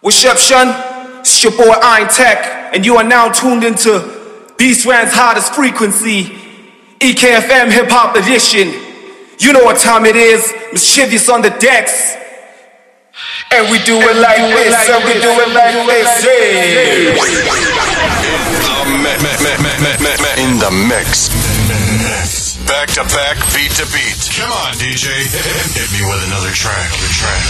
What's up, Shun? It's your boy Iron Tech, and you are now tuned into Beastran's hottest frequency, EKFM Hip Hop Edition. You know what time it is, mischievous on the decks. And we do it like this, and we do it like this. Hey. In the mix. Back to back, beat to beat. Come on, DJ. Hit me with another track. Another track.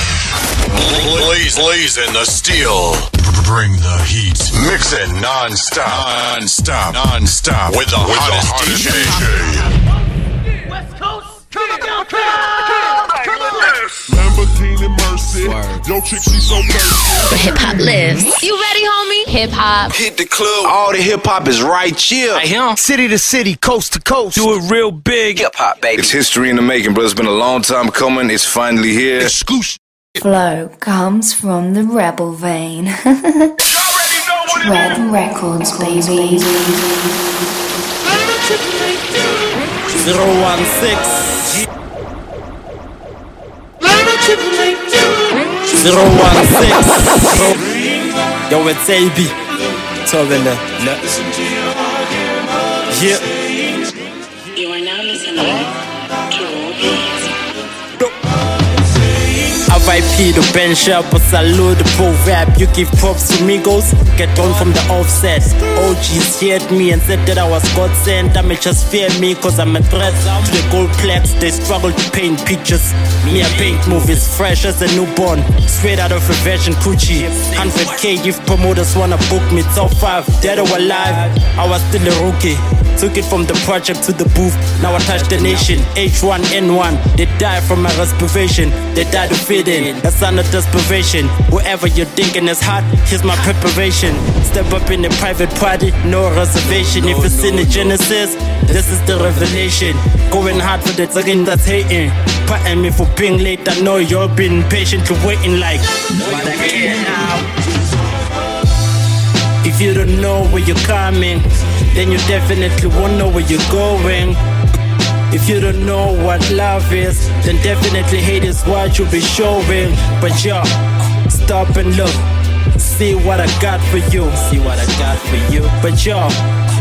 Blaze, blaze in the steel. Bring the heat. Mix it non-stop. Non-stop. Non-stop. With the With hottest, the hottest DJ. West Coast, come on, come on, come on. Lamborghini Mercy. Yo, chick, she so thirsty. Where hip hop lives. You ready, homie? Hip hop. Hit the club. All the hip hop is right here. Right here. City to city, coast to coast. Do it real big. hip hop, baby. It's history in the making, bro. It's been a long time coming. It's finally here. Exclusive. Flow comes from the rebel vein. Red Records, baby. 016. 016. Yo, it's Abe. Thobela. Yeah. RIP the bench up, a salute the pro rap. You give props to Migos, get on from the offset. OGs heard me and said that I was God sent. I may just fear me cause I'm a threat to the gold plaques. They struggle to paint pictures. Me, I paint movies fresh as a newborn. Straight out of Reversion Coochie. 100k if promoters wanna book me top 5. Dead or alive, I was still a rookie. Took it from the project to the booth. Now I touch the nation. H1N1. They die from my respiration. They die to fit in. A sign of desperation. Whoever you're thinking is hot, here's my preparation. Step up in a private party, no reservation. If it's in the Genesis, this is the revelation. Going hard for the second that's hating. Pardon me for being late. I know you've been patiently waiting like. But I can't now. If you don't know where you're coming, then you definitely won't know where you're going. If you don't know what love is, then definitely hate is what you'll be showing. But yo, stop and look. See what I got for you. See what I got for you. But yo,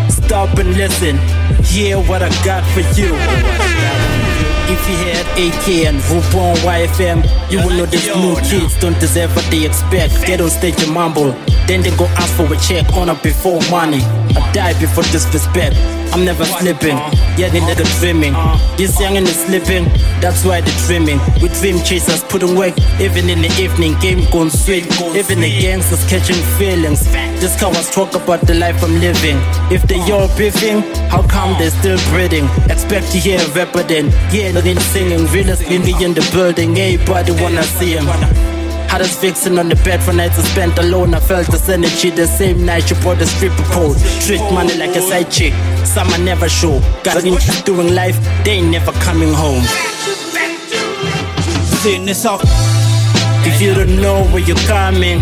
stop and listen. Hear what I got for you. If you had AK and Vup on YFM, you will know these new kids don't deserve what they expect. Get on stage and mumble, then they go ask for a check on up before money. I die before disrespect. I'm never slipping, yeah, they nigga dreaming. This youngin' is sleeping, that's why they dreaming. We dream chasers putting work, even in the evening, game gone sweet. Even the gangsters catching feelings. This cowards talk about the life I'm living. If they all beefing, how come they still breathing? Expect to hear a rapper then, yeah, nothing singing. Realest in me in the building, everybody wanna see him. Hottest vixen on the bed for nights I spent alone. I felt this energy the same night you brought the stripper pole. Treat money like a side chick. Some I never show. Got interest doing life, they ain't never coming home. Sing this off. If you don't know where you're coming,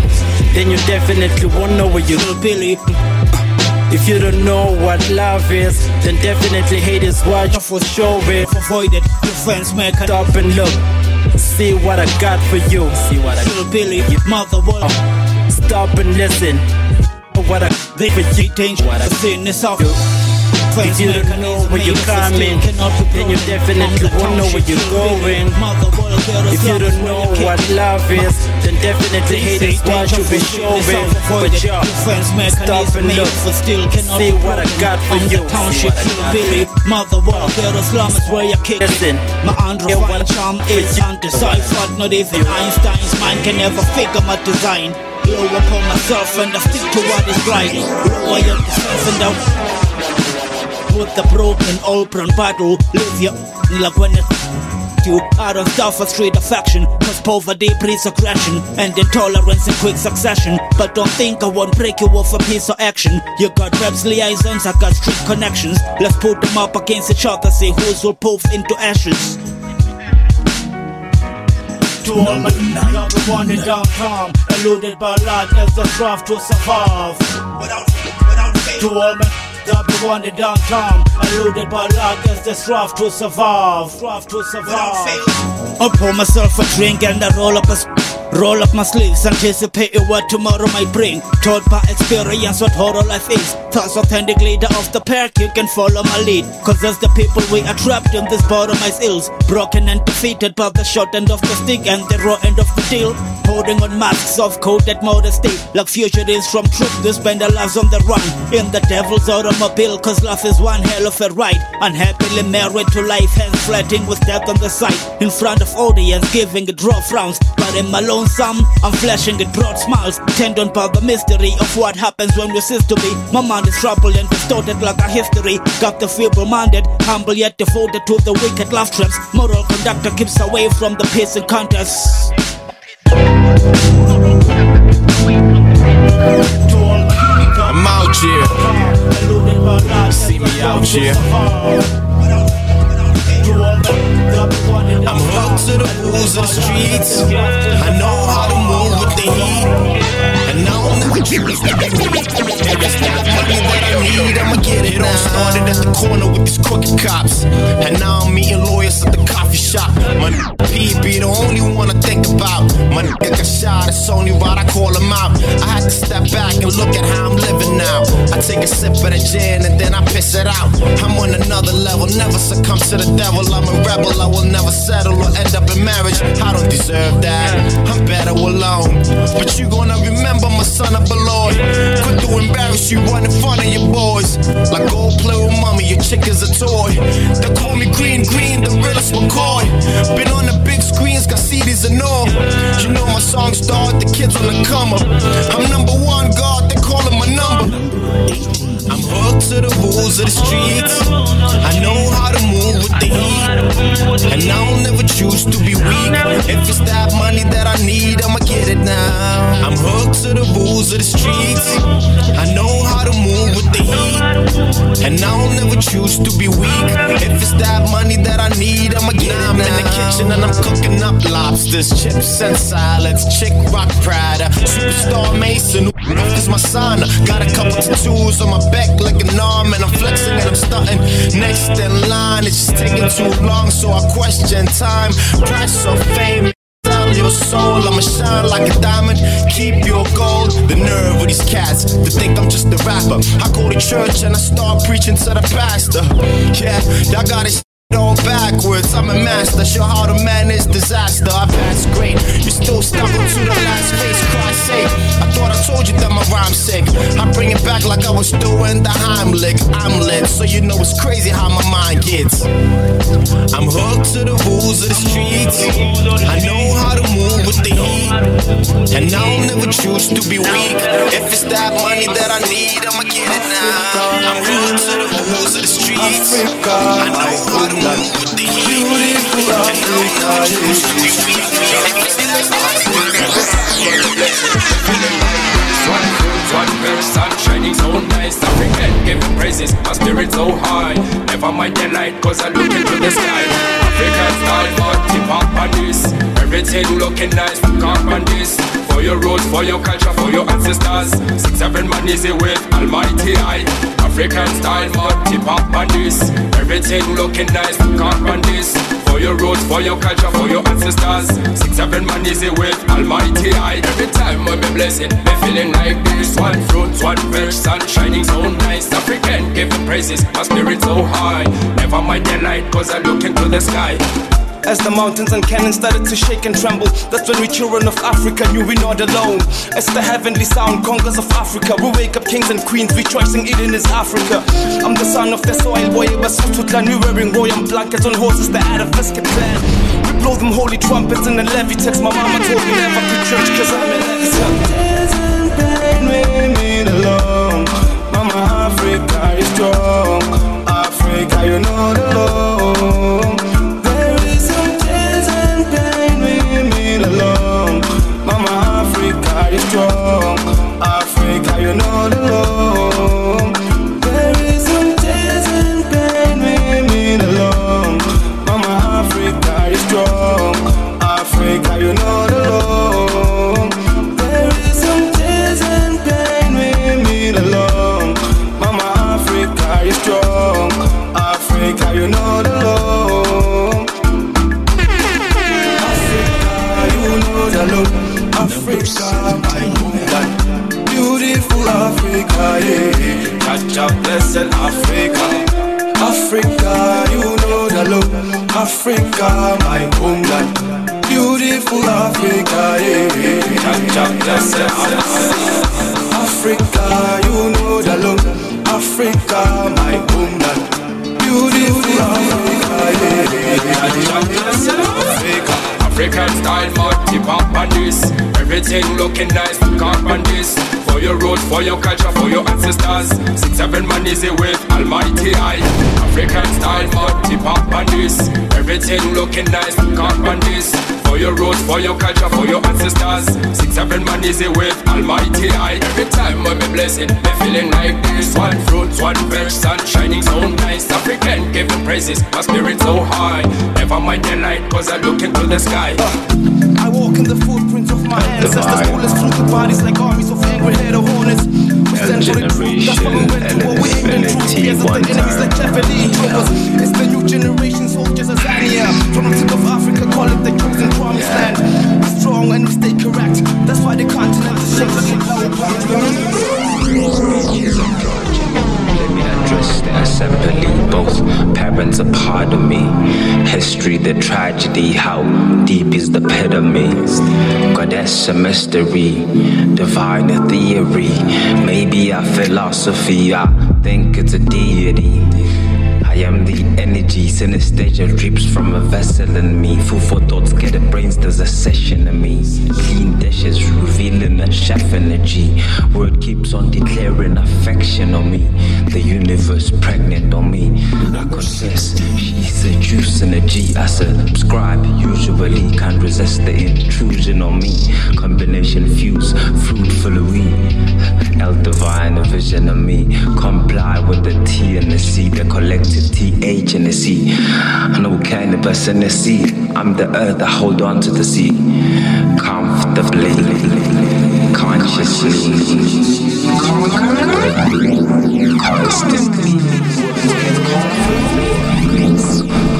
then you definitely won't know where you're Billy. If you don't know what love is, then definitely hate is what you for sure showing. Avoid it. Your friends make a Stop and look. See what I got for you. See what I Little Billy. Mother world. Oh. Stop and listen. What I They for you. danger. What I Sing this off. If you don't know where you're coming, then you definitely won't know where you're going. If you don't know what love is, then definitely hate is what you be showing. But yo, stop and look. See what I got for you. Township, Billy, mother world, there the slum is where you're. Listen, My Andrew one charm is undeciphered. Not even Einstein's mind can ever figure my design. Low upon myself and I stick to what is right. Lower your defense and down. With the broken open battle, live your like when it you out of tough a straight affection Cause poverty breeds aggression And intolerance in quick succession. But don't think I won't break you off a piece of action. You got reps, liaisons, I got street connections. Let's put them up against each other See whose will poof into ashes. To all my number one in downtown Eluded by life as the strive to survive. To all my number one in downtown Eluded by life as the strive to survive. Strive to survive. I pour myself a drink and I roll up a s- Roll up my sleeves, anticipating what tomorrow might bring. Taught by experience what horror life is. Thus, authentic leader of the pack, you can follow my lead. Cause as the people we are trapped in this bottomized ills. Broken and defeated by the short end of the stick and the raw end of the deal. Holding on masks of coated modesty. Like fugitives from truth, they spend their lives on the run. In the devil's automobile, cause life is one hell of a ride. Unhappily married to life, hence flirting with death on the side. In front of audience, giving it raw frowns. But in my lonesome, I'm flashing it broad smiles. Tendon by the mystery of what happens when we cease to be. My mind is troubled and distorted like a history. Got the feeble minded, humble yet devoted to the wicked love traps. Moral conductor keeps away from the peace encounters. I'm out here. See me out here. I'm hooked to the rules of the streets. I know how to move with the heat. And now I don't never choose to be. If it's that money that I need, I'ma get it. It all started at the corner with these crooked cops. And now I'm meeting lawyers at the coffee shop. My P be the only one I think about. My nigga got shot, it's only right I call him out. I had to step back and look at how I'm living now. I take a sip of the gin and then I piss it out. I'm on another level, never succumb to the devil. I'm a rebel, I will never settle or end up in marriage. I don't deserve that. I'm better alone. But you gonna remember my son of a lord. Quit to embarrass you right in front of your boys. Like go play with mommy, your chick is a toy. They call me Green Green, the realest McCoy. Been on the big screens, got CDs and all. You know my song start, the kids on the come up. I'm number one, God, I'm hooked to the rules of the streets. I know how to move with the heat. And I'll never choose to be weak. If it's that money that I need, I'ma get it now. I'm hooked to the rules of the streets. I know how to move with the heat. And I'll never choose to be weak. If it's that money that I need, I'ma get now it now. I'm in the kitchen and I'm cooking up lobsters, chips and salads. Chick rock Prada, superstar Mason. Who is my son? Got a couple tattoos on my back like an arm, and I'm flexing and I'm stunting. Next in line, it's just taking too long, so I question time. Price of fame. Your soul, I'ma shine like a diamond. Keep your gold. The nerve of these cats to think I'm just a rapper. I go to church and I start preaching to the pastor. Yeah, y'all got it all backwards. I'm a master, show how to manage disaster. I pass great, you still stuck to the last face. Christ's sake, I thought I told you that my rhyme's sick. I bring it back like I was doing the Heimlich. I'm lit, so you know it's crazy how my mind gets. I'm hooked to the rules of the streets. I know how move with the heat, and I'll never choose to be weak. If it's that money that I need, I'ma get it now. I'm hooked to the rules of the streets. I know how to move with the heat, and I'll never choose to be weak. If it's that money One fruit, one verse, sun shining so nice. African, giving praises, my spirit so high. Never mind the light, cause I look into the sky. African style, but tip up on this. Everything looking nice, cock on this. For your roots, for your culture, for your ancestors. Six, seven man is it with Almighty I. African style, but tip up on this. Everything looking nice, cock on this. For your roots, for your culture, for your ancestors. Six, seven man is it with Almighty I. Every time when me blessing, me feeling like this. One fruit, one verse, sun shining so nice. African, giving praises, my spirit so high. Never mind the light, cause I look into the sky. As the mountains and canyons started to shake and tremble, that's when we children of Africa knew we're not alone. As the heavenly sound conquers of Africa, we wake up kings and queens, rejoicing Eden is Africa. I'm the son of the soil boy, Basutu clan, we wearing royal blankets on horses, the Atavasket clan. We blow them holy trumpets and the levy text. My mama told me never to church, cause I'm an alone. Mama Africa is strong. Africa, you know the Lord. Looking nice, look up on this. For your roots, for your culture, for your ancestors. Six, seven man is it with Almighty I. Every time when me blessing, me feeling like this. One fruit, one veg, sun shining so nice. African, give me praises, my spirit so high. Never mind the light, cause I look into the sky. I walk in the footprints of my ancestors. Bullets through the bodies like armies of angry head of hornets. We stand for the History, the tragedy, how deep is the pit of me? God, that's a mystery. Divine a theory. Maybe a philosophy. I think it's a deity. Am the energy, synesthesia drips from a vessel in me. Food for thoughts, get the brains, there's a session in me. Clean dishes, revealing a chef energy. Word keeps on declaring affection on me. The universe pregnant on me. I confess, she's a juice G. I subscribe, usually can't resist the intrusion on me. Combination fuse, fruitful of we. El divine, a vision of me. Comply with the T and the C, the collective TH and the C. I know kind of us in the sea. I'm the earth, I hold on to the sea. Comfortably, consciously, constantly.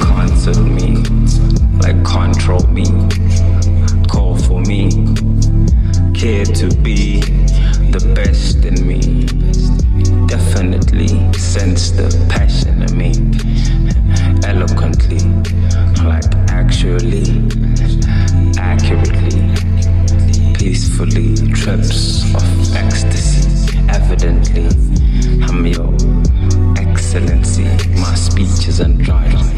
Concert me, like control me, call for me, care to be the best in me. Definitely sense the passion in me. Eloquently, like actually, accurately, peacefully, trips of ecstasy. Evidently, I'm your excellency. My speech is androgynous.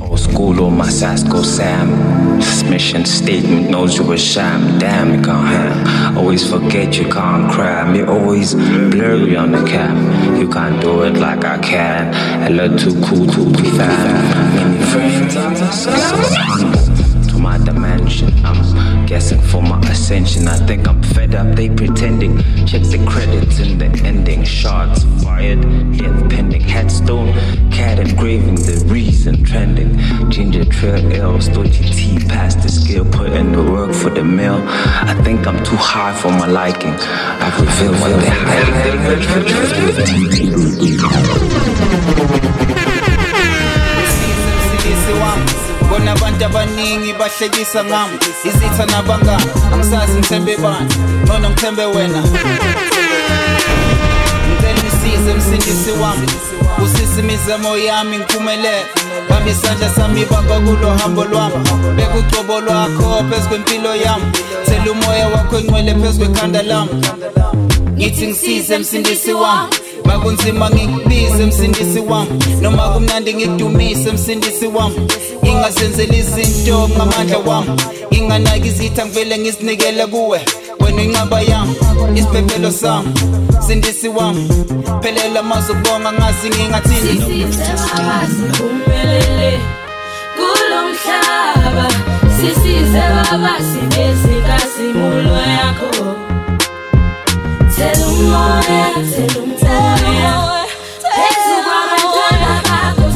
Old school on my Sasko Sam. Mission statement knows you're a sham. Damn, you can't have. Always forget you can't cram. You're always blurry on the cap. You can't do it like I can. A little too cool to be fam. Many friends, I'm to my dimension. I'm guessing for my ascension. I think I'm fed up. They pretending. Check the credits in the ending. Shots fired. Death pending. Headstone. Cat engraving. The reason trending. Ginger trail L. Stogie T. Past the scale. Put in the work for the mill. I think I'm too high for my liking. I reveal what they hide. abaningi bahlekisa ngami izitha angisazi ngithembe bani nona ngithembe wena ngicela ngisize msindisi wami. Usise imizamo yami ngiphumelele. Bamba isandla sami baba kulo hambo lwami. Beka ucobo lwakho phezu kwempilo yami. Thela umoya wakho engcwele phezu kwekhanda lami. Ngithi ngisize msindisi wami. Makunzima ngikubize msindisi wami. Noma kumnandi ngikudumise msindisi wami. Ngingazenzeli izinto ngamandla wami. Nginganaki izitha ngivele ngizinikele kuwe. Wena inqaba yami isiphephelo sami msindisi wami phelela mazobonga ngazi ngingathini? Siphumelele kulo mhlaba. Sisize baba sinezikasimulo yakho. Thela umoya thela umoya Phezu kwabantwana bakho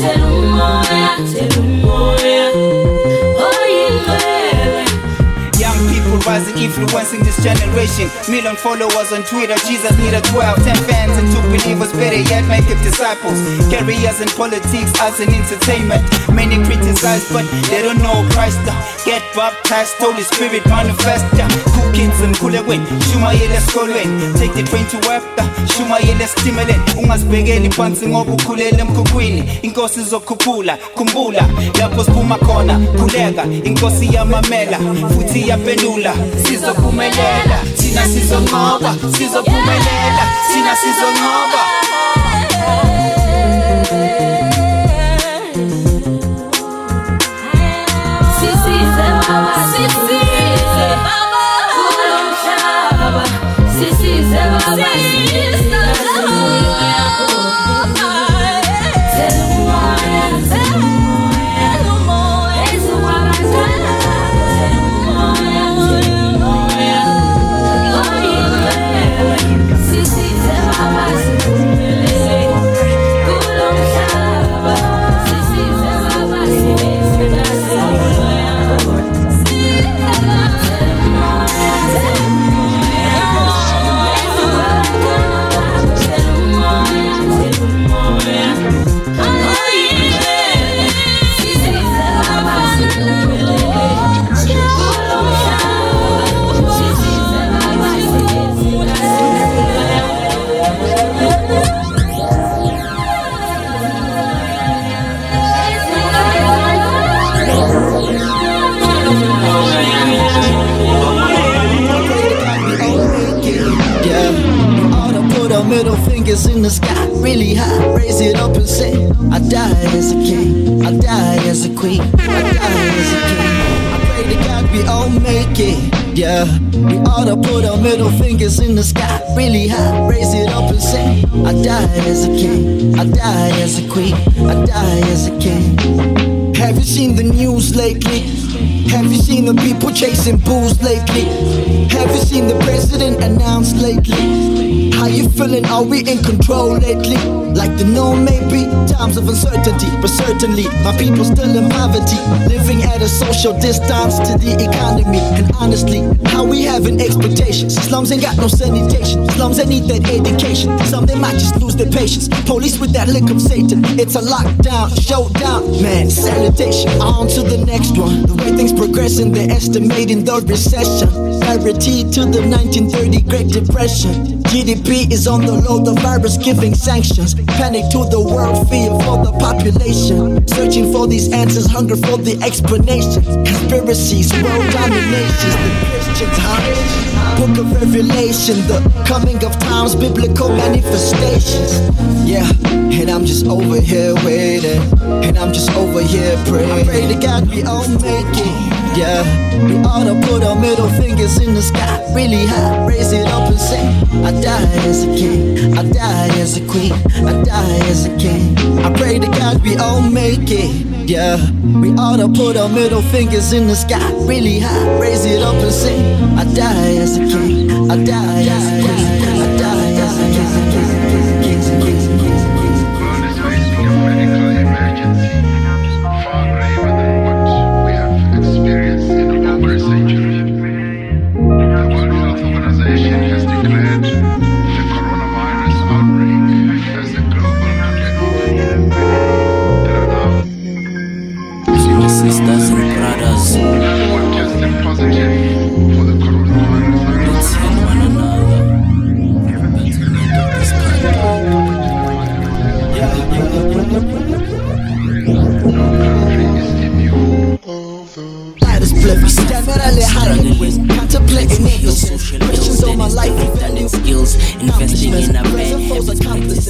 rising, influencing this generation. Million followers on Twitter, Jesus need a 12, 10 fans and two believers, better yet, make it disciples. Careers in politics as an entertainment. Many criticize, but they don't know Christ. Get baptized, Holy Spirit manifest. Cool kids and cool away. Shumayele esikolweni take the train to work shumayele esitimeleni ungazibhekeli phansi ngoba ukhulele emkhukhwini inkosi izokhuphula khumbula lapho siphuma khona khuleka inkosi yamamela futhi iyaphendula sizophumelela thina sizonqoba sizophumelela thina sizonqoba. In control lately? Like the no maybe times of uncertainty, but certainly my people still in poverty, living at a social distance to the economy. And honestly, how we having expectations? Slums ain't got no sanitation. Slums they need that education. Some they might just lose their patience. Police with that lick of Satan. It's a lockdown, showdown, man. Salutation. On to the next one. The way things progressing, they're estimating the recession. Parity to the 1930 Great Depression. GDP is on the low, the virus giving sanctions. Panic to the world, fear for the population. Searching for these answers, hunger for the explanation. Conspiracies, world dominations, the Christians, huh? Book of Revelation, the coming of times, biblical manifestations. Yeah, and I'm just over here waiting, and I'm just over here praying. I pray to God we all make it. Yeah, we ought to put our middle fingers in the sky really high, raise it up and say, I die as a king, I die as a queen, I die as a king. I pray to God we all make it. Yeah, we ought to put our middle fingers in the sky really high, raise it up and say, I die as a king, I die as a queen, I die as a king.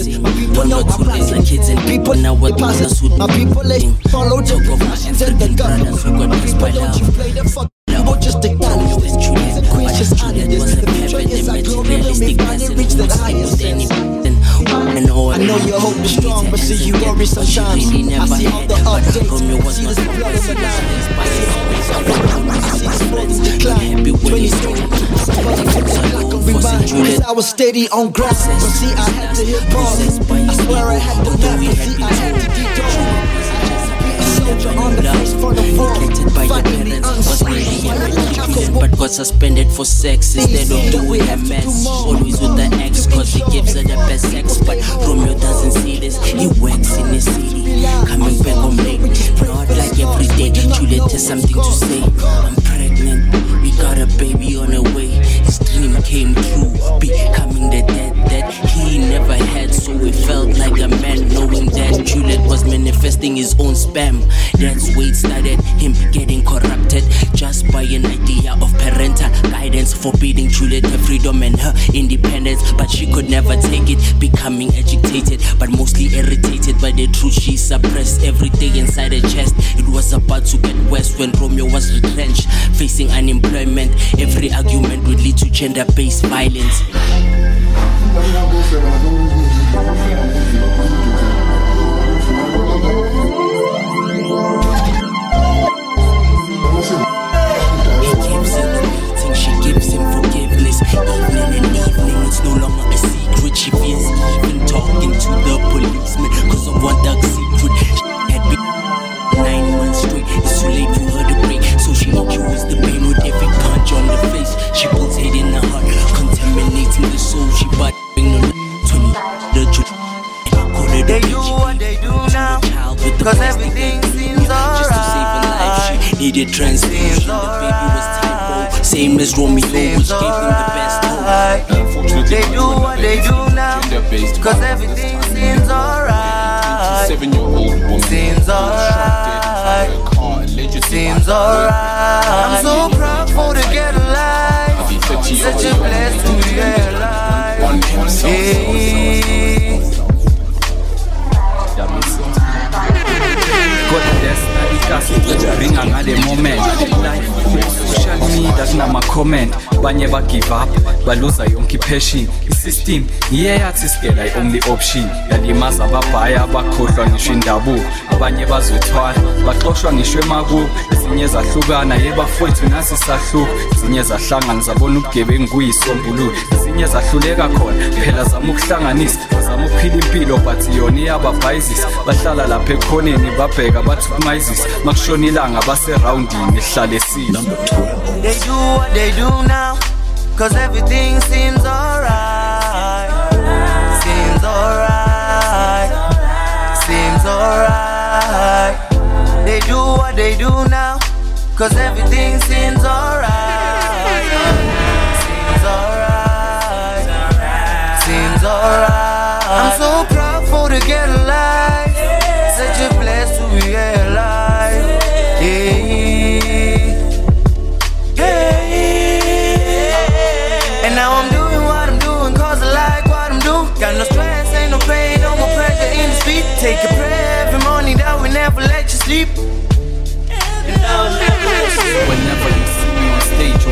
Practicing. One or two days like kids and people now what us would My people they follow the rules and the government. People don't you play the fuck. People just this truth. The queen just this. The future is our glory when we finally reach the highest know, I know your hope is strong, but see you worry sometimes. I see all the updates, see this blood in the lines. I see always updates, see decline. 23, like a rewind. Cause I was steady on ground, but see I had to hit pause. I swear I had to nap, but see I had to detour. A soldier on the face for the fall, fighting the unseen. But got suspended for sex instead of doing her mess. Always with the ex, cause he gives her the best sex. But Romeo doesn't see this, he works in the city. Coming back home late, not like every day. Juliet has something to say. I'm pregnant, we got a baby on the way. Dream came true, becoming the dad that he never had. So it felt like a man knowing that Juliet was manifesting his own spam. That's where it started, him getting corrupted just by an idea of parental guidance, forbidding Juliet her freedom and her independence. But she could never take it, becoming agitated, but mostly irritated by the truth she suppressed every day inside her chest. It was about to get worse when Romeo was retrenched, facing unemployment. Every argument would lead to gender based violence. Kunama-comment banye bagive up baluza yonke ipassion. Isystem iye yathi sikela i-only option. Yalimaza ababhaya abakhohlwa ngisho indabuko. Abanye bazwethwala baxoshwa ngisho emakubo. Ezinye zahlukana yebafowethu nasi sahluka. Ezinye zahlangana zabona ubugebengu kuyisombululo ezinye zahluleka khona phela zama ukuhlanganisa. Bazama ukuphila impilo but yona iyababhayizisa. Bahlala lapha ekhoneni babheka bathi ukumayizisa makushona ilanga baserawundini ehlala esile They do what they do now, cause everything seems alright. Seems alright. Seems alright. They do what they do now, cause everything seems alright. Seems alright. Seems alright. I'm so proud for the get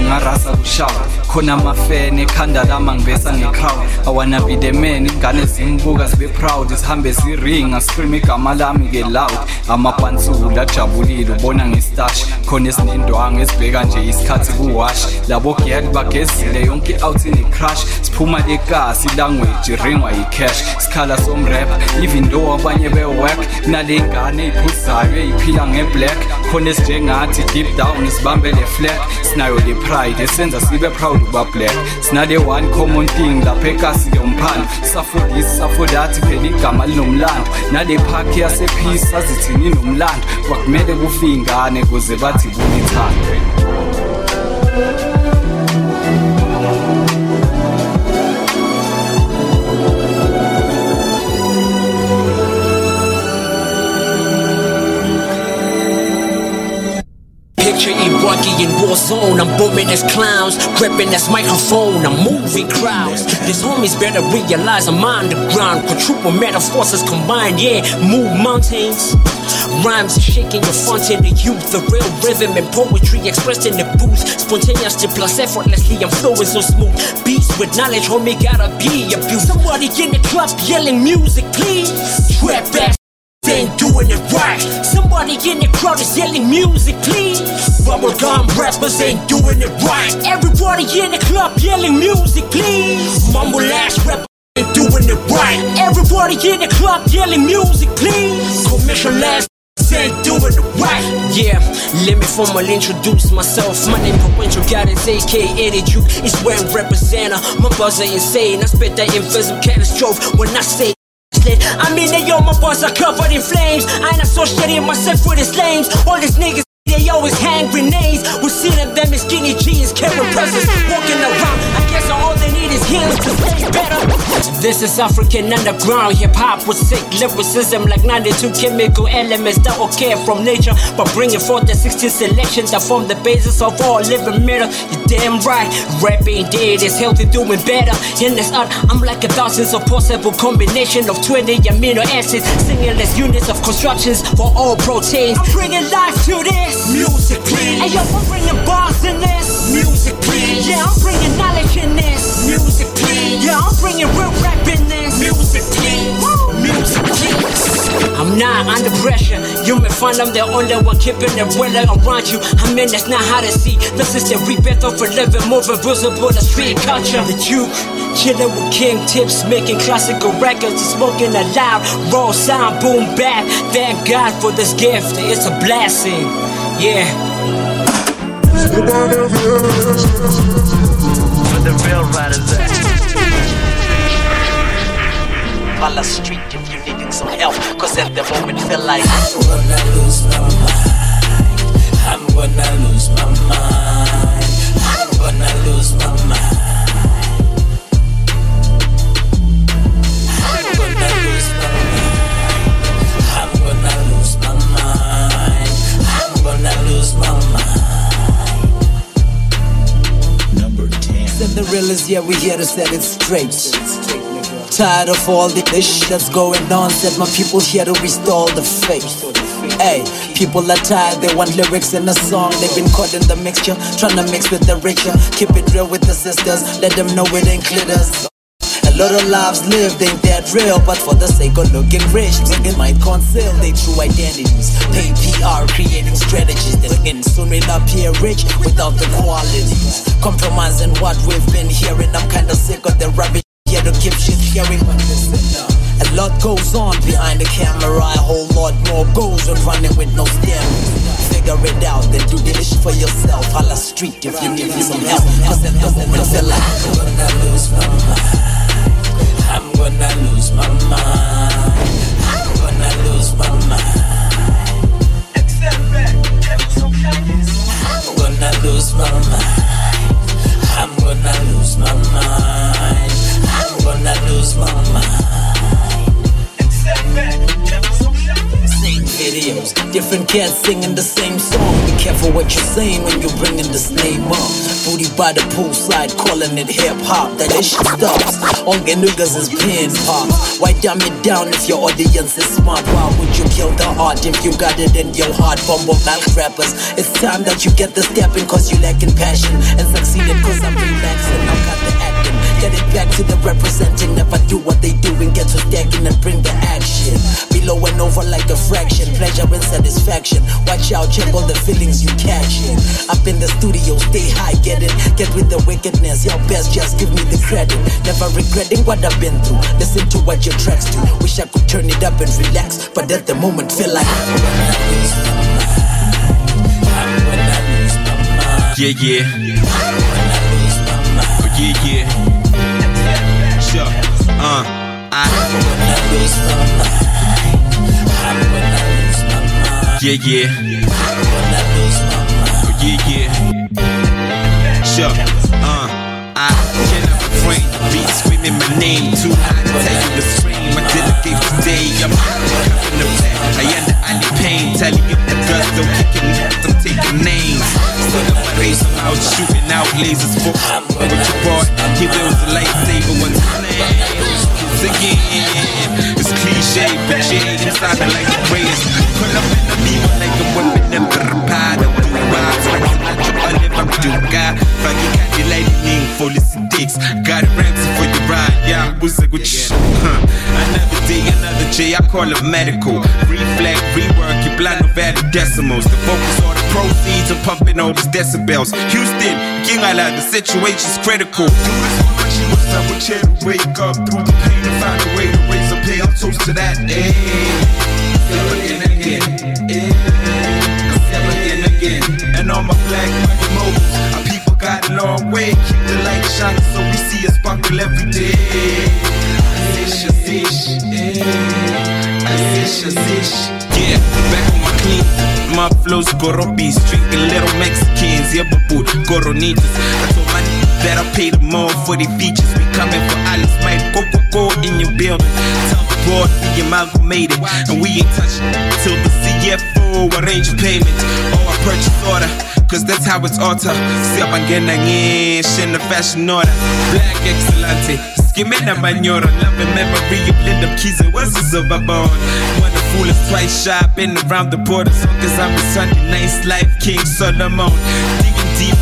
ungarasa kushawa khona amafene ekhanda lama ngibesa nge-crowd i wanna be the man ingane zimbuka zibe proud zihambe ziringa scream igama lami-ke loud. Amabhansula ajabulile ubona ngestash khona esinendwanga ezibheka nje isikhathi kuwash. Labo gek bagezile yonke out ine-crush siphuma ekasi language iringwa yi-cash. Sikhala somrap even though abanye be-work nale ngane ey'phuzayo ey'phila nge-black khona esinjengathi deep down sibambe le flag sinayo le pride esenza sibe proud uba black. Sinale one common thing lapha ekasi yomphando safundisi safodathi phela igama linomlando. Nale phakhi yasepeace sazithini inomlando kwakumele kufe iy'ngane kuze bathi bulithando zone. I'm booming as clowns, gripping this microphone. I'm moving crowds. These homies better realize I'm on the ground. Quadruple metaphors combined, yeah. Move mountains. Rhymes shaking your front to the youth. The real rhythm and poetry expressed in the booth. Spontaneously plus effortlessly, I'm flowing so smooth. Beats with knowledge, homie, gotta be abused. Somebody in the club yelling music, please. Trap back ain't doing it right. Somebody in the crowd is yelling music, please. Bubblegum rappers ain't doing it right. Everybody in the club yelling music, please. Mumble ass rap ain't doing it right. Everybody in the club yelling music, please. Commercial ass ain't doing it right. Yeah, let me formally introduce myself. My name Provincial Guidance, aka Eddie Duke. It's where I'm representing. My buzz are insane. I spit that invisible catastrophe when I say. I mean, they all my bars are covered in flames. I ain't associating myself with these lames. All these niggas. They always hang grenades. We see them, in skinny jeans, carrying presents, walking around. I guess all they need is heels to stay better. This is African underground hip hop with sick lyricism, like 92 chemical elements that all came from nature. But bringing forth the 16 selections that form the basis of all living matter. You're damn right, rapping dead is healthy, doing better. In this art, I'm like a thousands of possible combination of 20 amino acids, singing less units of constructions for all proteins. I'm bringing life to this. Musically. Hey yo, I'm bringing bars in this. Musically. Yeah, I'm bringing knowledge in this. Musically. Yeah, I'm bringing real rap in this. Musically. Musically. I'm not under pressure. You may find I'm the only one keeping it well around you. I mean, that's not how to see. This is the rebirth of a living, more visible than street culture. The Duke, chilling with King Tips, making classical records, and smoking a loud, raw sound, boom back. Thank God for this gift. It's a blessing. Yeah. For the real riders at? Pala Street if you're needing some help. Cause at the moment feel like I'm gonna lose my mind. I'm gonna lose my mind. I'm gonna lose my mind Number 10 Cinderella's, yeah, we here to set it straight. Tired of all the shit that's going on, said my people here to restore the faith. Hey, people are tired, they want lyrics in a song. They've been caught in the mixture, trying to mix with the richer. Keep it real with the sisters, let them know it ain't glitters. Lot of lives lived ain't that real, but for the sake of looking rich, niggas might conceal their true identities. Pay PR, creating strategies that can soon will appear rich without the qualities. Compromising what we've been hearing, I'm kinda sick of the rubbish. Here to keep shit hearing, but listen. A lot goes on behind the camera, a whole lot more goes on running with no steering. Figure it out, then do the this for yourself. Holla street if you need me some help. Cause at the moment I feel like I'm gonna lose my mind. I'm gonna lose my mind. I'm gonna lose my mind. I'm gonna lose my mind. I'm gonna lose my mind. Videos, different cats singing the same song. Be careful what you're saying when you're bringing this name up. Booty by the poolside, calling it hip hop. That this shit stops. All the niggas is pin pops. Why dumb it down if your audience is smart? Why would you kill the art if you got it in your heart? Bumble mouth rappers. It's time that you get the stepping cause you lacking passion. And succeeded cause I'm relaxing. Now got the. Get it back to the representing. Never do what they do and get to stacking and bring the action. Below and over like a fraction. Pleasure and satisfaction. Watch out, check all the feelings you catching. Up in the studio, stay high, get it. Get with the wickedness. Your best, just give me the credit. Never regretting what I've been through. Listen to what your tracks do. Wish I could turn it up and relax. But at the moment, feel like. Yeah, yeah. Sure. Uh, I. Yeah, yeah. Yeah, yeah. Sure. Uh, I cannot refrain. Beat screaming my name too high tell you the I delegate today. I'm up in the back. I am the only pain. Telling you the girls don't kick it. I'm taking names. Still in my race, I'm out shooting out lasers for with your boy. He wields the lightsaber when flames. Again, it's cliche, but ain't inside me like the rays. Pull up in the needle like a weapon, and prepare I. Another day, another J, I call it medical. Reflect, rework, you blind no value decimals. The focus on the proceeds and pumping all these decibels. Houston, King Island, the situation's critical. Do this for you must have a chair to wake up through the pain and find a way to raise a. I'm toast to that. Again, again. Hey. All my black money moguls. Our people got a long way, keep the light shining so we see it sparkle every day. Zish, zish, eh. Zish, zish. Yeah, back on my clean. My flows gorobis, drinking little Mexicans, yeah, but boo, coronitas. I told my that I paid them more for the features. We coming for Alice, my go go go in your building. Tough broad, we amalgamated, and we ain't touching till the CFO arrange payment or a purchase order. Cause that's how it's oughta. Siyabangena ngish in the fashion order. Black excellente. Skimming a manure, loving memory of Linda Keys and was his overborn. Wanna fool us twice shy, been around the border. So cause I'm a Sunday night's life, King Solomon.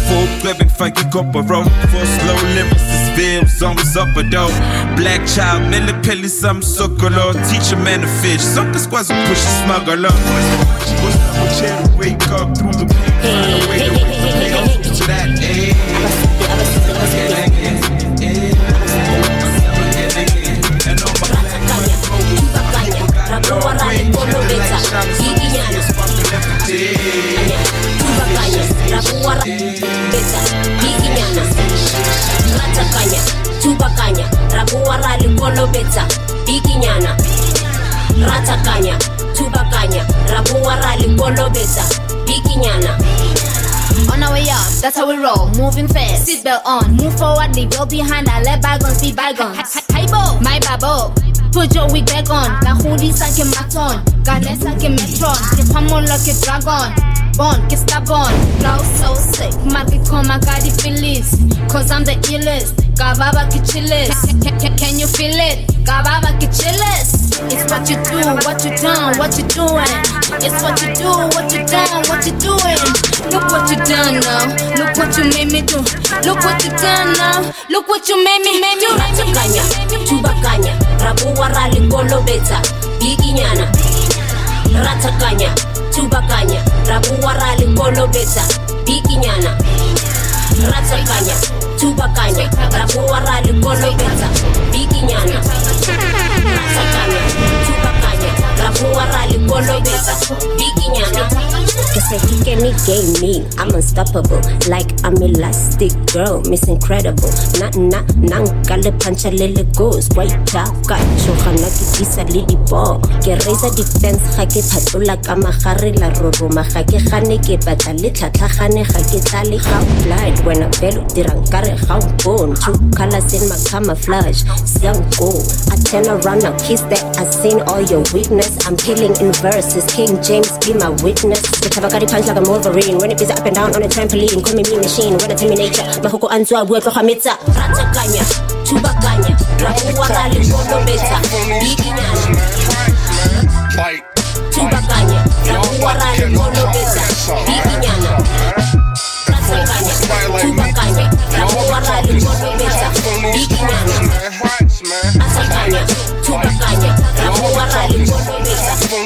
For grabbing funky corporal. For slow lyricists, films, songs up a door. Black child, millipilly, some sokolo. Teach a man to fish. Some the squads will push a smuggler. What's up to wake up through the pain? Wake up, wake up, to that, On our way up, that's how we roll. Moving fast, seatbelt on. Move forward, leave your behind. I let bygones be bygones. Hey, bo, my babo. Put your wig back on. La hoodie sanke maton. Gale sanke metron. If I'm on like a dragon. Born, get stubborn. Flow so sick. Market come, I got it feliz. Cause I'm the illest. Gababa que chillis. Can, you feel it? Gababa que chillis. It's what you do, what you done, what you doing. It's what you do, what you done, what you doing. Look what you done now. Look what you made me do. Look what you done now. Look what you made me, made me, made thubakanya rali kolobetsa bikinyana ratakanya thubakanya rabuwa rali kolobetsa bikinyana ratakanya thubakanya rabuwa rali kolobetsa bikinyana ratakanya thubakanya rabuwa rali kolobetsa bikinyana Cause I kick any game me, I'm unstoppable. Like I'm elastic girl, miss incredible. Na na nang kale pancha lele goes. White out, got chogana ke tisa lily ball. Ke raise defense ga ke thatlola ka magare la roroma ga ke gane ke batla le tlhatlhagane ga ke tlale ga blood when I velo dirang kare ga bone. True colors in my camouflage. Young go. I turn around now, kiss that. I seen all your weakness. I'm killing in verses. King James be my witness. The Kavakari punch like a Wolverine. When it is up and down on a trampoline. Call me mean machine. When I tell me nature. Mahoko anzwa buetlo hamitsa. Ratakanya. Thubakanya. Rabuwa rali kono beta. Bikinyana. Thubakanya. Rabuwa rali kono beta. Ratakanya. Thubakanya. Rabuwa rali kono beta. Bikinyana. Ratakanya.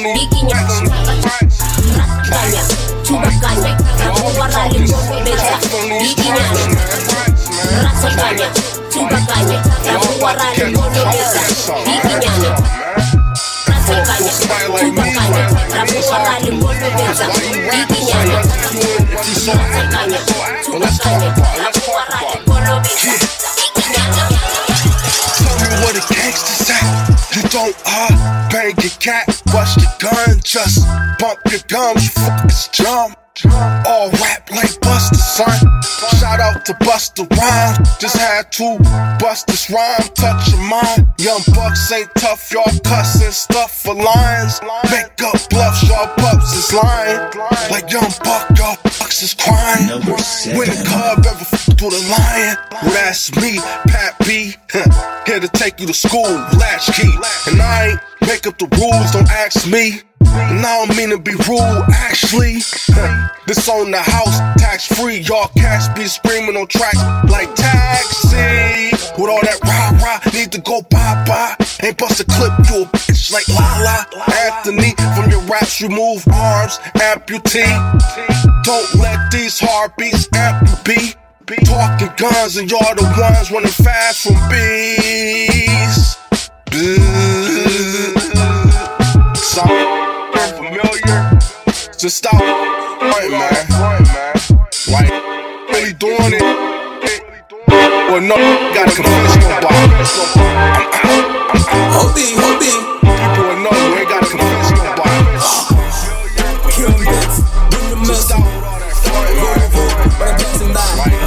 Beta. Bikinyana. Ratakanya. Thubakanya. Rabuwa rali kono beta. Bikinyana. Ratakanya. Thubakanya. Rabuwa rali kono beta. Bikinyana. Ratakanya. Thubakanya. Rabuwa rali kono beta. Bikinyana. Ratakanya. Thubakanya. Rabuwa rali kono beta. Tell me what a gangster's at. You don't uh bang your cat, bust your gun, just bump your gums, fuck this drum. All rap like Buster, son. Shout out to Buster Rhyme. Just had to bust this rhyme, touch your mind. Young bucks ain't tough, y'all cussing stuff for lines. Make up bluffs, y'all pups is lying. Like young buck, y'all bucks is crying. When the cub ever f***ed with a lion, well that's me, Pat B. Here to take you to school, latchkey. And I ain't make up the rules, don't ask me. And I don't mean to be rude, actually. This on the house, tax free. Y'all cash be screaming on tracks like taxi. With all that rah rah, need to go bye bye. Ain't bust a clip, you a bitch like la la. Anthony, from your raps, remove arms, amputee. Don't let these heartbeats amputee. Talking guns, and y'all the ones running fast from bees. Sound familiar? Just stop. Right, man. Right, man. Really doing it. Well, no, gotta confess nobody. I'm out. Hold it, hold it. People know you ain't gotta confess. Kill bits, bring the mess out. When I'm passing by. If you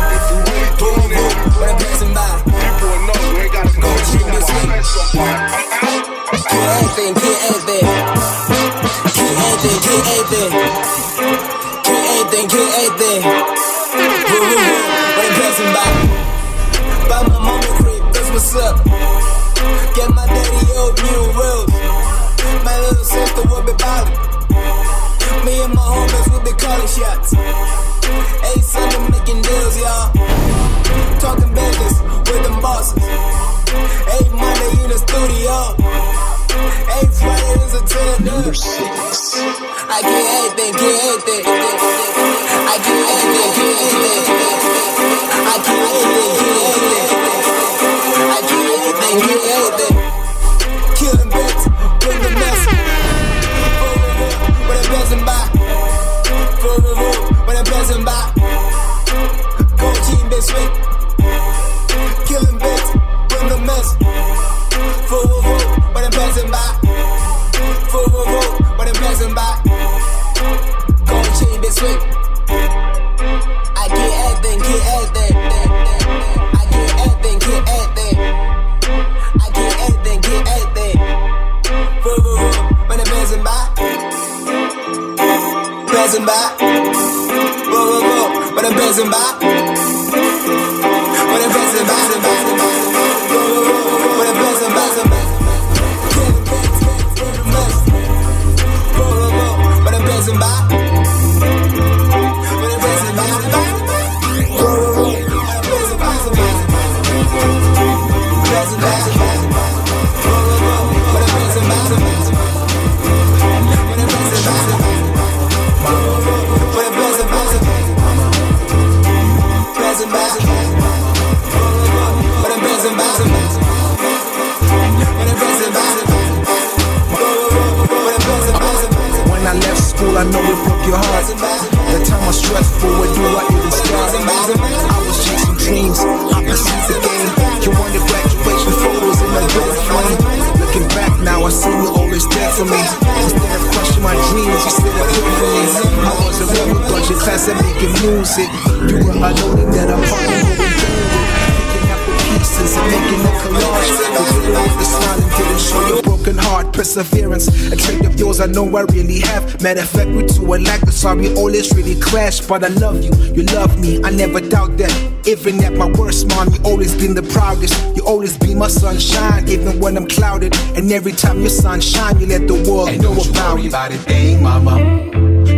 know I really have. Matter of fact, we two are like the sorry always really clash. But I love you, you love me, I never doubt that. Even at my worst, mom, you always been the proudest. You always be my sunshine, even when I'm clouded. And every time your sunshine, you let the world And know don't you about worry it. about a thing, mama.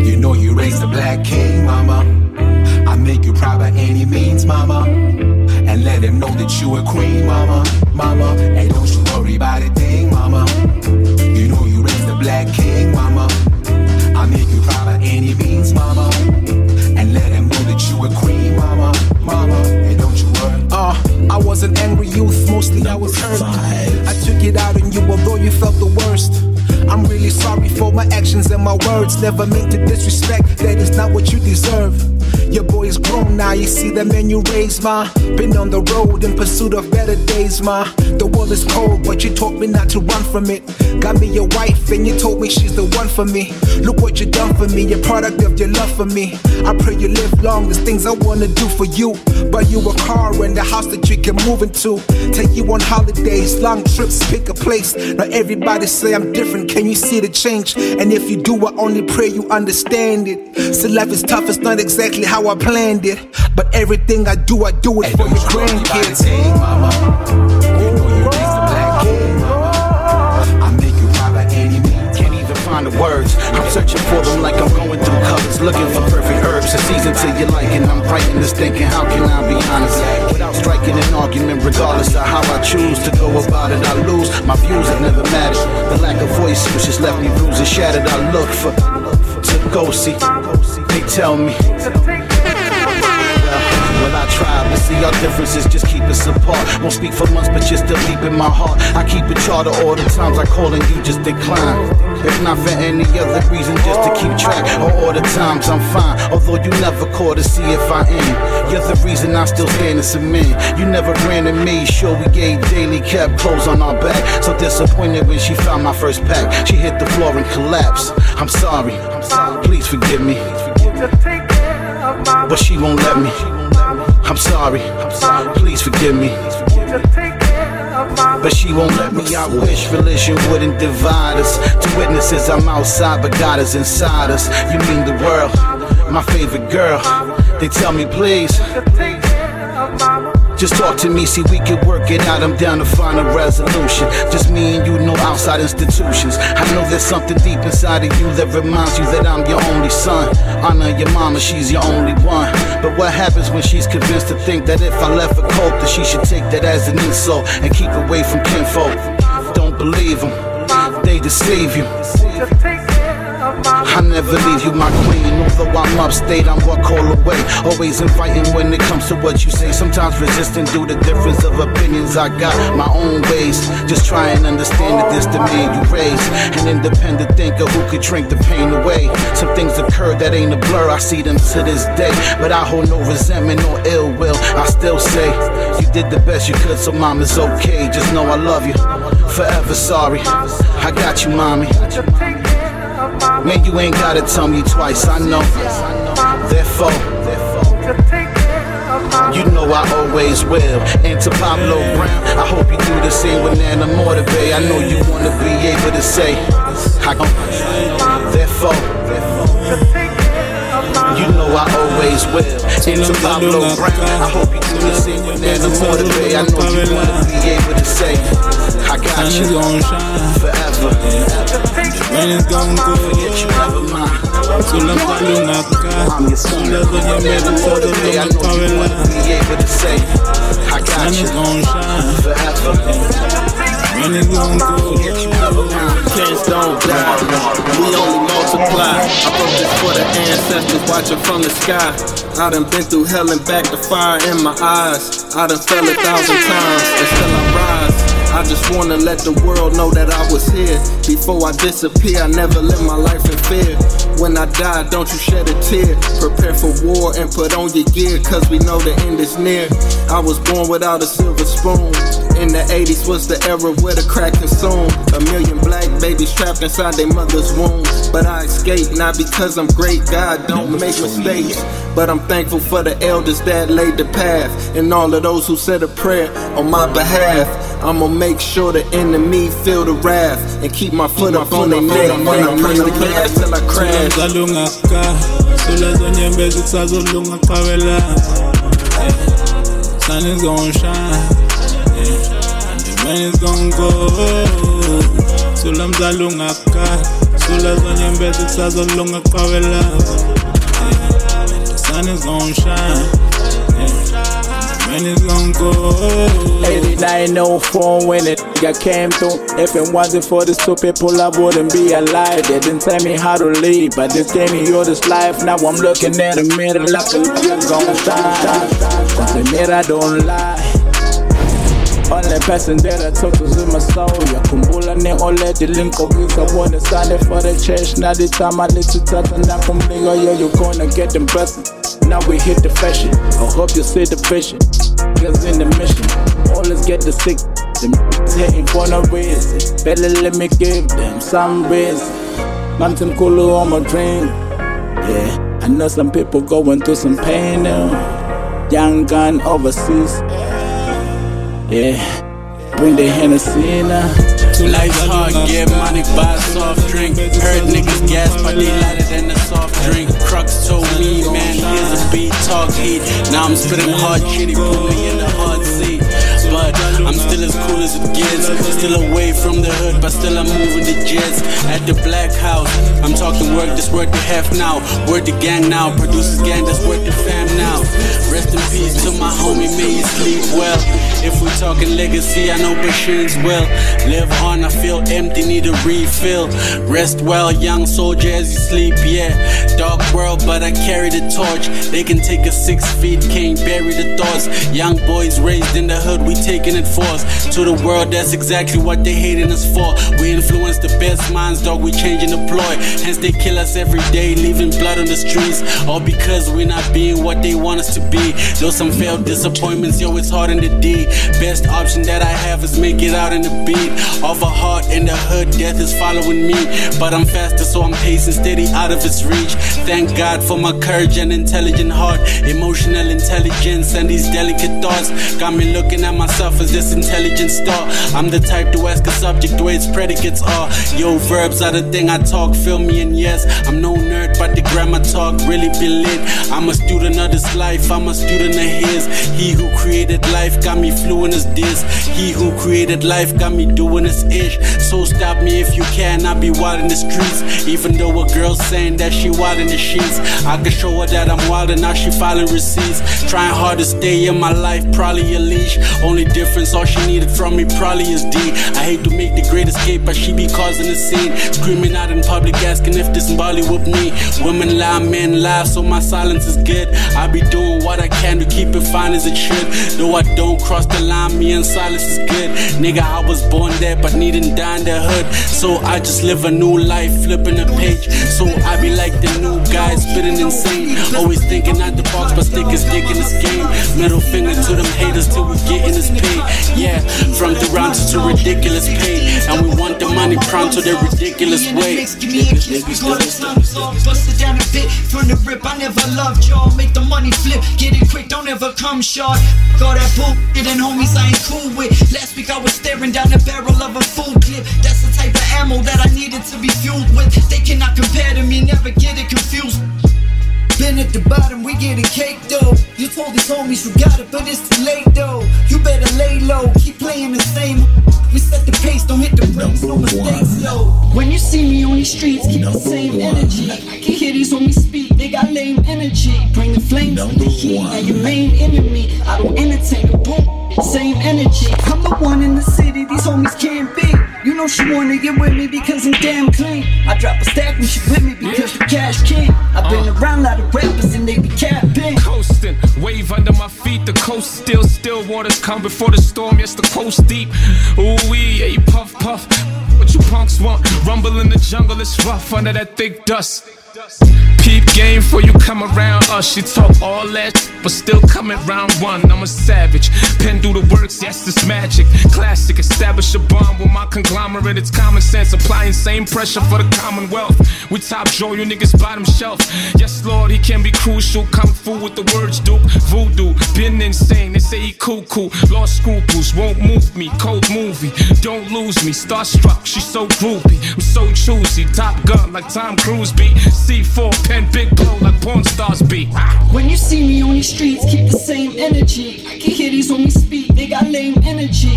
You know you raised a black king, mama. I make you proud by any means, mama. And let him know that you a queen, mama, mama. And don't you worry about a means, mama. And let know that you a queen, mama, mama. And don't you worry. Uh, I was an angry youth, mostly I was hurt. I took it out on you, although you felt the worst. I'm really sorry for my actions and my words. Never meant to disrespect, that is not what you deserve. Your boy is grown now, you see the man you raised, ma. Been on the road in pursuit of better days, ma. The world is cold, but you taught me not to run from it. Got me your wife, and you told me she's the one for me. Look what you done for me, a product of your love for me. I pray you live long, there's things I wanna do for you. But you a car and the house that you can move into. Take you on holidays, long trips, pick a place. Now everybody say I'm different, can you see the change? And if you do, I only pray you understand it. So life is tough, it's not exactly how I planned it. But everything I do, I do it for your grandkids. mama. You know you raised a black king, mama. I make you proud by any means. Can't even find the words. I'm searching for them like I'm going through covers, looking for perfect herbs. A season to your liking. I'm writing this thinking, how can I be honest? Without striking an argument, regardless of how I choose to go about it, I lose. My views have never mattered. The lack of voice, which has left me bruised and shattered. I look for to go see. They tell me. Well, I tried, but see our differences just keep us apart. Won't speak for months, but you're still deep in my heart. I keep a chart of all the times I call and you just decline. If not for any other reason, just to keep track of all the times I'm fine. Although you never call to see if I am. You're the reason I still stand as a man. You never ran and made sure we gave daily, kept clothes on our back. So disappointed when she found my first pack. She hit the floor and collapsed. I'm sorry, I'm sorry, please forgive me. But she won't let me. I'm sorry, I'm sorry, please forgive me. But she won't let me. I wish religion wouldn't divide us. Two witnesses, I'm outside, but God is inside us. You mean the world, my favorite girl. They tell me, please. Just talk to me, see we can work it out. I'm down to find a resolution. Just me and you, no outside institutions. I know there's something deep inside of you that reminds you that I'm your only son. Honor your mama, she's your only one. But what happens when she's convinced to think that if I left a cult, that she should take that as an insult and keep away from kinfolk? Don't believe them, they deceive you. I never leave you, my queen. Although I'm upstate, I'm one call away. Always inviting when it comes to what you say. Sometimes resisting due to the difference of opinions. I got my own ways. Just try and understand that this the man you raise. An independent thinker who could drink the pain away. Some things occur that ain't a blur. I see them to this day. But I hold no resentment or ill will. I still say you did the best you could, so mom is okay. Just know I love you. Forever sorry. I got you, mommy. Man, you ain't gotta tell me twice, I know. Therefore, you know I always will. And to Pablo Brown, I hope you do the same with Nana Mortabay. I know you wanna be able to say, I Therefore, you know I always will. And to Pablo Brown, I hope you do the same with Nana Mortabay. I know you wanna be able to say, I got you forever. When it's gonna go Sulla Sulla kwenye mbele Todo lunga kawela Sun is gonna shine When it's gonna go. Kids don't die, we only multiply. I wrote this for the ancestors watching from the sky. I done been through hell and back, the fire in my eyes. I done fell a thousand times, and still I rise. I just wanna let the world know that I was here. Before I disappear, I never live my life in fear. When I die, don't you shed a tear. Prepare for war and put on your gear, cause we know the end is near. I was born without a silver spoon. In the 80s was the era where the crack consumed. A million black babies trapped inside their mother's womb. But I escaped, not because I'm great, God don't make mistakes. But I'm thankful for the elders that laid the path. And all of those who said a prayer on my behalf. I'ma make sure the enemy feel the wrath. And keep my foot up on their neck when I press the gas till I crash. Zalunga ka Sula zonyembezi kusazolunga qawela eh, Sun is gonna shine yeah. Eh, and the rain is gonna go Sula mzalunga ka Sula zonyembezi kusazolunga qawela yeah. The sun is gonna shine yeah. When eh, it's gonna go 8904 when it nigga came through. If it wasn't for these two people, I wouldn't be alive. They didn't tell me how to live, but this gave me all this life. Now I'm looking at the mirror like a nigga gon' shine. Cause the mirror don't lie. Only person that I talk to is my soul Yakumbula ne ole dilinkogiza Wanna sign it for the church Now the time I little tata Now come nigga yo you gonna get them blessings Now we hit the fashion I hope you see the vision Niggas in the mission Always get the sick Them hating for no reason Better let me give them some reason Mountain Kulu on my dream Yeah I know some people going through some pain now Young gun overseas yeah, bring the Hennessy now. Uh. Life's hard, get money, buy a soft drink. Heard niggas gas, but they lighter than a soft drink. Crux told me, man, here's a beat, talk heat. Now I'm spitting hard shit, he put me in the hard But I'm still as cool as it gets. Still away from the hood, but still I'm moving the jets. At the black house, I'm talking work that's worth the half now. Word the gang now, producers gang that's worth the fam now. Rest in peace to my homie, may you sleep well. If we talking legacy, I know Bashir's will. Live on, I feel empty, need a refill. Rest well, young soldier, as you sleep, yeah. Dark world, but I carry the torch. They can take us six feet, can't bury the thoughts. Young boys raised in the hood, we taking it force. To the world, that's exactly what they hating us for. We influence the best minds, dog, we changing the ploy. Hence they kill us every day, leaving blood on the streets. All because we're not being what they want us to be. Though some failed disappointments, yo, it's hard in the D. Best option that I have is make it out in the beat. Off a heart in the hood, death is following me. But I'm faster, so I'm pacing steady out of its reach. Thank God for my courage and intelligent heart. Emotional intelligence and these delicate thoughts got me looking at myself as this intelligent star. I'm the type to ask a subject way its predicates are. Yo, verbs are the thing I talk, feel me, and yes, I'm no nerd, but the grammar talk really be lit. I'm a student of this life, I'm a student of his. He who created life got me fluent as this. He who created life got me doing this ish. So stop me if you can, I be wild in the streets. Even though a girl saying that she wild in the sheets, I can show her that I'm wild and now she filing receipts. Trying hard to stay in my life, probably a leash. Only difference, all she needed from me probably is D. I hate to make the great escape, but she be causing a scene. Screaming out in public, asking if this with me. Women lie, men lie, so my silence is good. I be doing what I can to keep it fine as it should. Though I don't cross the line, me and silence is good. Nigga, I was born there, but needn't die in the hood. So I just live a new life, flipping a page. So I be like the new guy, spitting insane. Always thinking out the box, but stick his dick in this game. Middle finger to them haters till we getting this pay. Yeah, from the rounds to ridiculous pay. And we want the money pronto the ridiculous way. We call it slums off. Bust it down a bit from the rip. I never loved y'all. Make the money flip, get it quick, don't ever come short. All that bullshit and homies I ain't cool with. Last week I was staring down the barrel of a full clip. That's the type of ammo that I needed to be fueled with. They cannot compare to me, never get it confused. Been at the bottom, we getting cake though. You told these homies you got it, but it's too late though. You better lay low, keep playing the same. We set the pace, don't hit the brakes, no mistakes, yo. When you see me on these streets, keep the same energy. I can hear these homies speak, they got lame energy. Bring the flames with the heat, now your main enemy. I don't entertain the boom. Same energy, I'm the one in the city these homies can't be. You know she wanna get with me because I'm damn clean. I drop a stack when she with me because the cash king. I've been uh. around a lot of rappers and they be capping. Coasting, wave under my feet, the coast still, still waters come before the storm. Yes, the coast deep. Ooh wee, yeah, you puff puff. What you punks want? Rumble in the jungle, it's rough under that thick dust. Peep game for you come around us. She talk all that, but still coming round one. I'm a savage. Pen do the works, yes, it's magic. Classic, establish a bond with my conglomerate. It's common sense, applying same pressure for the commonwealth. We top draw you niggas bottom shelf. Yes, Lord, he can be crucial. Kung fu with the words, Duke. Voodoo, been insane. They say he cuckoo. Lost scruples, won't move me. Cold movie, don't lose me. Starstruck, she's so groovy. I'm so choosy. Top gun like Tom Cruise be. C4 pen big blow like porn stars be. When you see me on these streets, keep the same energy. I can hear these homies speak, they got lame energy.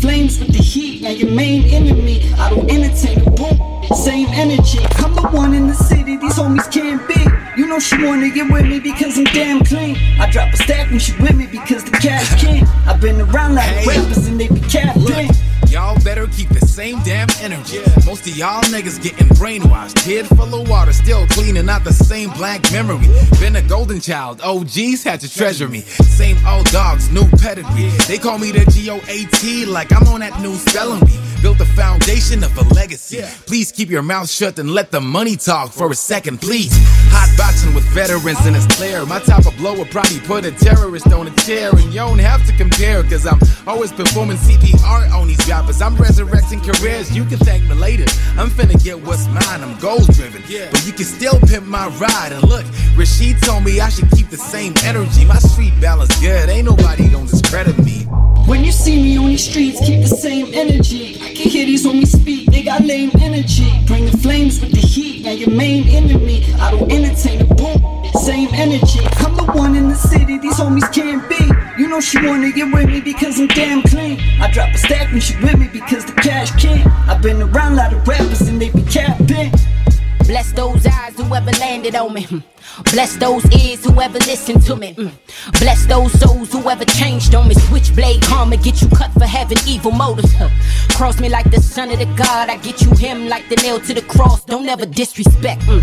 Flames with the heat, now your main enemy. I don't entertain the boom. Same energy, I'm the one in the city these homies can't be. You know she wanna get with me because I'm damn clean. I drop a stack when she with me because the cash king. I've been around like rappers and they be capping. Y'all better keep the same damn energy. Most of y'all niggas getting brainwashed. Head full of water, still cleaning out the same black memory. Been a golden child, OGs had to treasure me. Same old dogs, new pedigree. They call me the G-O-A-T like I'm on that new spelling bee. Built the foundation of a legacy. Please keep your mouth shut and let the money talk for a second, please. Hot boxing with veterans and it's clear. My type of blow would probably put a terrorist on a chair. And you don't have to compare, cause I'm always performing CPR on these rappers. I'm resurrecting careers, you can thank me later. I'm finna get what's mine, I'm goals driven. Yeah. But you can still pimp my ride. And look, Rashid told me I should keep the same energy. My street balance good, ain't nobody gonna discredit me. When you see me on these streets, keep the same energy. I can hear these homies speak, they got lame energy. Bring the flames with the heat, now your main enemy. I don't entertain the boom. Same energy, I'm the one in the city these homies can't be. You know she wanna get with me because I'm damn clean. I drop a stack when she with me because the cash king. I've been around a lot of rappers and they be capping. Bless those eyes, whoever landed on me. Hmm. Bless those ears, whoever listened to me. Bless those souls who you ever changed on me. Switchblade karma get you cut for having evil motives. Huh. Cross me like the son of the God. I get you him like the nail to the cross. Don't ever disrespect. Mm.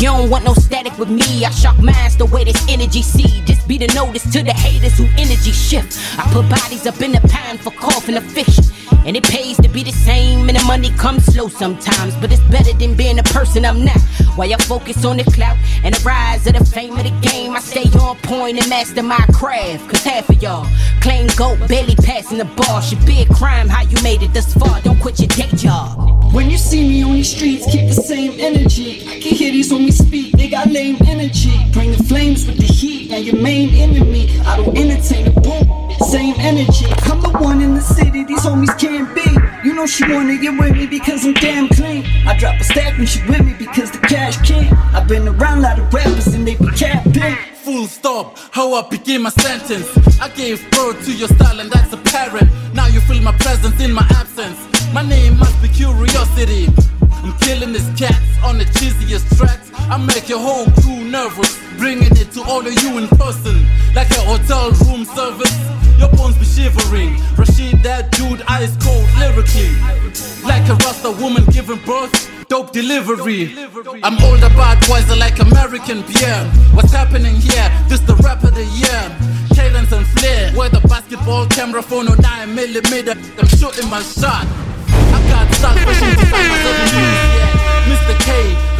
You don't want no static with me. I shock minds the way this energy see. Just be the notice to the haters who energy shift. I put bodies up in the pan for coughing a fish. And it pays to be the same, and the money comes slow sometimes. But it's better than being a person I'm not. While I focus on the clout and the rise of the fame of the game, I stay on point and master my craft. Cause half of y'all claim goat, barely passing the bar. Should be a crime how you made it this far. Don't quit your day job. When you see me on these streets, keep the same energy. I can hear these homies speak, they got lame energy. Bring the flames with the heat, and your main enemy. I don't entertain the boom, same energy. I'm the one in the city, these homies can't be. You know she wanna get with me because I'm damn clean. I drop a stack when she with me because the cash king. I've been around a lot of rappers and they be capping. Full stop, how I begin my sentence. I gave birth to your style and that's apparent. Now you feel my presence in my absence. My name must be curiosity. I'm killing these cats on the cheesiest tracks. I make your whole crew nervous, bringing it to all of you in person, like a hotel room service. Your bones be shivering. Rashid, that dude, ice cold lyrically, like a Rasta woman giving birth. Dope delivery. I'm older, but wiser like American Pierre. What's happening here? This the rap of the year. Cadence and flair. Where the basketball camera phone or 9 millimeter. I'm shooting my shot. I got stock for shooting time I never used yet. Mr. K,